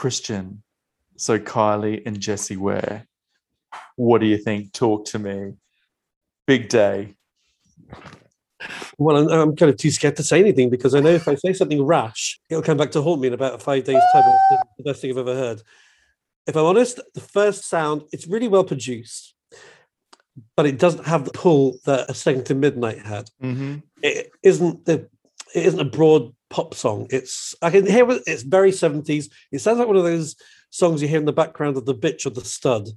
Christian, so Kylie and Jessie Ware. What do you think? Talk to me. Big day. Well, I'm, I'm kind of too scared to say anything because I know if I say something rash, it'll come back to haunt me in about five days' time. It's the best thing I've ever heard. If I'm honest, the first sound, it's really well produced, but it doesn't have the pull that a second to midnight had. Mm-hmm. It isn't the it isn't a broad pop song. It's I can hear it, it's very 70s. It sounds like one of those songs you hear in the background of the bitch or the stud.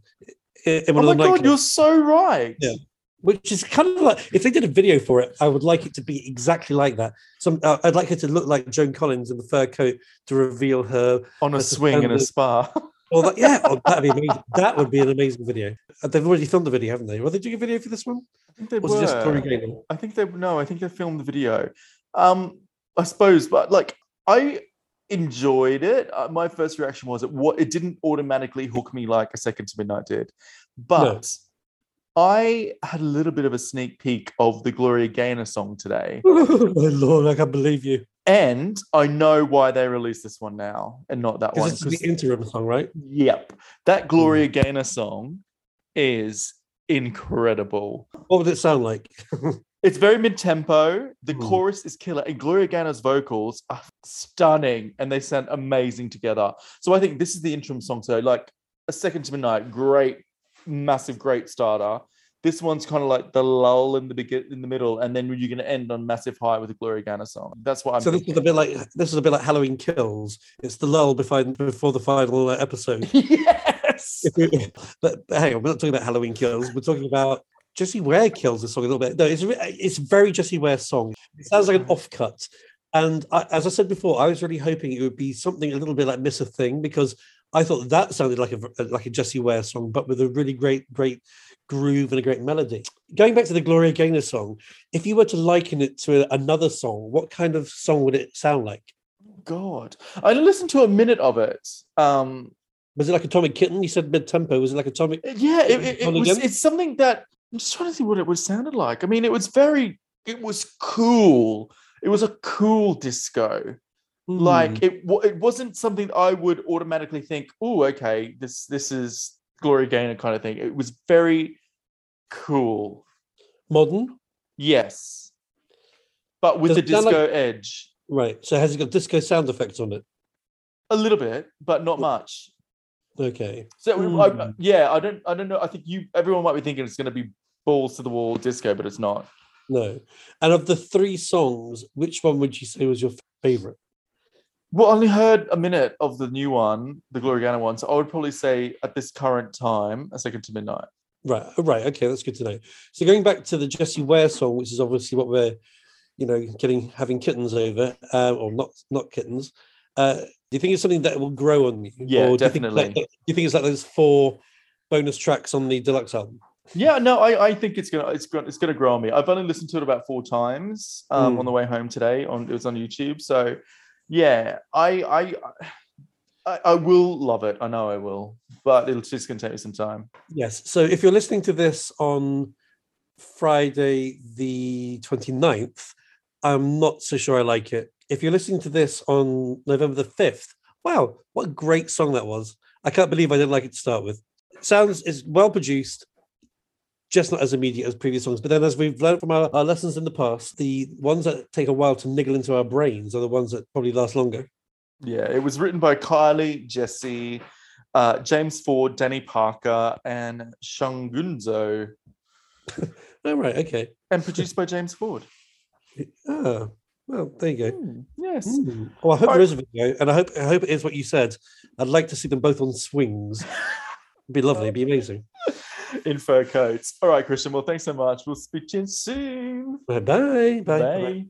in- in Oh one my of the god, nightclubs. you're so right. Yeah. which is kind of like if they did a video for it, I would like it to be exactly like that. Some uh, I'd like it to look like Joan Collins in the fur coat to reveal her. On a swing in a spa. Or that, yeah, oh, that'd be amazing. That would be an amazing video. Uh, They've already filmed the video, haven't they? Were they doing a video for this one? I think they was it just were. Gaynor? I think they no, I think they filmed the video. Um, I suppose, but like I enjoyed it. Uh, my first reaction was it what it didn't automatically hook me like a second to midnight did, but I had a little bit of a sneak peek of the Gloria Gaynor song today, oh my lord, I can't believe you. and I know why they released this one now and not that one. This is the interim song, right? Yep, that Gloria Gaynor song is incredible. What would it sound like? It's very mid tempo. The Hmm. chorus is killer, and Gloria Gaynor's vocals are stunning, and they sound amazing together. So I think this is the interim song. So like a second to midnight, great, massive, great starter. This one's kind of like the lull in the begin in the middle, and then you're going to end on massive high with a Gloria Gaynor song. That's what I'm. so this thinking. is a bit like this is a bit like Halloween Kills. It's the lull before before the final uh, episode. yes. We- but, but hang on, we're not talking about Halloween Kills. We're talking about Jessie Ware kills the song a little bit. No, it's it's very Jessie Ware song. It sounds like an offcut. And I, as I said before, I was really hoping it would be something a little bit like Miss a Thing because I thought that sounded like a v- like a Jessie Ware song, but with a really great great groove and a great melody. Going back to the Gloria Gaynor song, if you were to liken it to another song, what kind of song would it sound like? God, I listened to a minute of it. Um, Was it like Atomic Kitten? You said mid tempo. Was it like Atomic? yeah, it, it, it was. It's something that I'm just trying to think what it was sounded like. I mean, it was very. It was cool. It was a cool disco. Hmm. Like it. It wasn't something I would automatically think. Oh, okay, this this is Gloria Gaynor kind of thing. It was very cool. modern, Yes, but with Does the sound like- disco edge, right? So has it got disco sound effects on it? a little bit, but not much. Okay. So I, Hmm. yeah, I don't, I don't know. I think you, everyone might be thinking it's going to be balls to the wall disco, but it's not. No. And of the three songs, which one would you say was your favorite? Well, I only heard a minute of the new one, the Gloria Gaynor one. So I would probably say at this current time, a second to midnight. Right. oh, Right. Okay, that's good to know. So going back to the Jessie Ware song, which is obviously what we're, you know, getting having kittens over, uh, or not not kittens. Uh, do you think it's something that will grow on you? Yeah, or do you think like- definitely. Do you think it's like those four bonus tracks on the deluxe album? Yeah, no, I, I think it's gonna, it's gonna, it's gonna grow on me. I've only listened to it about four times um, Mm. on the way home today. On it was on YouTube. So, yeah, I, I, I, I will love it. I know I will, but it'll just gonna take me some time. Yes. So if you're listening to this on Friday the 29th, I'm not so sure I like it. If you're listening to this on November the 5th, wow, what a great song that was. I can't believe I didn't like it to start with. Sounds is well produced, just not as immediate as previous songs. But then as we've learned from our, our lessons in the past, the ones that take a while to niggle into our brains are the ones that probably last longer. Yeah, it was written by Kylie, Jessie, uh, James Ford, Danny Parker, and Shungudzo, Oh, right, okay. and produced by James Ford. Ah, well, there you go. Hmm, yes. Mm. Well, I hope there is a video, and I hope I hope it is what you said. I'd like to see them both on swings. It'd be lovely. It'd be amazing. In fur coats. All right, Christian. Well, thanks so much. We'll speak to you soon. Bye bye. Bye. Bye.